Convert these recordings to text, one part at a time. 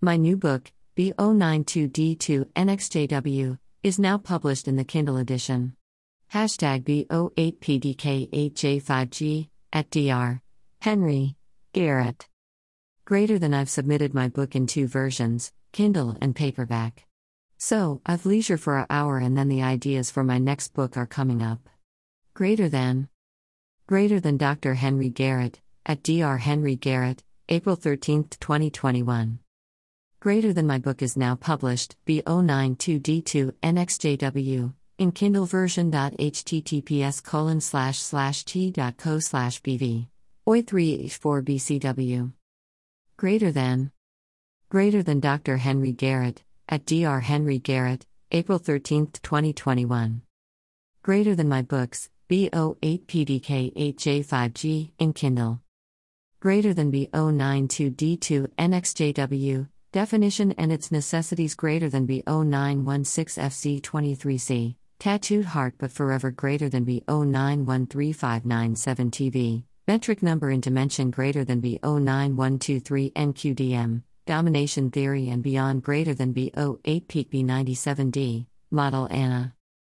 My new book, B092D2NXJW, is now published in the Kindle edition. Hashtag B08PDK8J5G, at DR. Henry. Garrett. Greater than I've submitted my book in two versions, Kindle and paperback. So, I've leisure for an hour and then the ideas for my next book are coming up. Greater than. Greater than Dr. Henry Garrett, at Dr. Henry Garrett, April 13, 2021. Greater Than My Book is now published, B092D2 NXJW, in Kindle version. https colon slash slash t.co slash bv. OI 3H4 BCW. Greater Than. Greater Than Dr. Henry Garrett, at Dr. Henry Garrett, April 13, 2021. Greater Than My Books, B08PDK8J5G, in Kindle. Greater than B092D2 NXJW, definition and its necessities greater than B0916FC23C, tattooed heart but forever greater than B09135997 TV, metric number in dimension greater than B09123 NQDM, domination theory and beyond greater than B08 peak B97D, model Anna.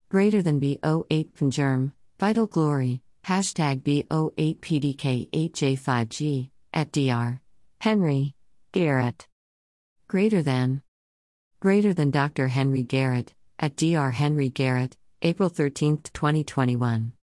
Greater than B08 Pangerm, vital glory, hashtag B08PDK8J5G, at DR. Henry. Garrett. Greater than. Greater than Dr. Henry Garrett, at Dr. Henry Garrett, April 13, 2021.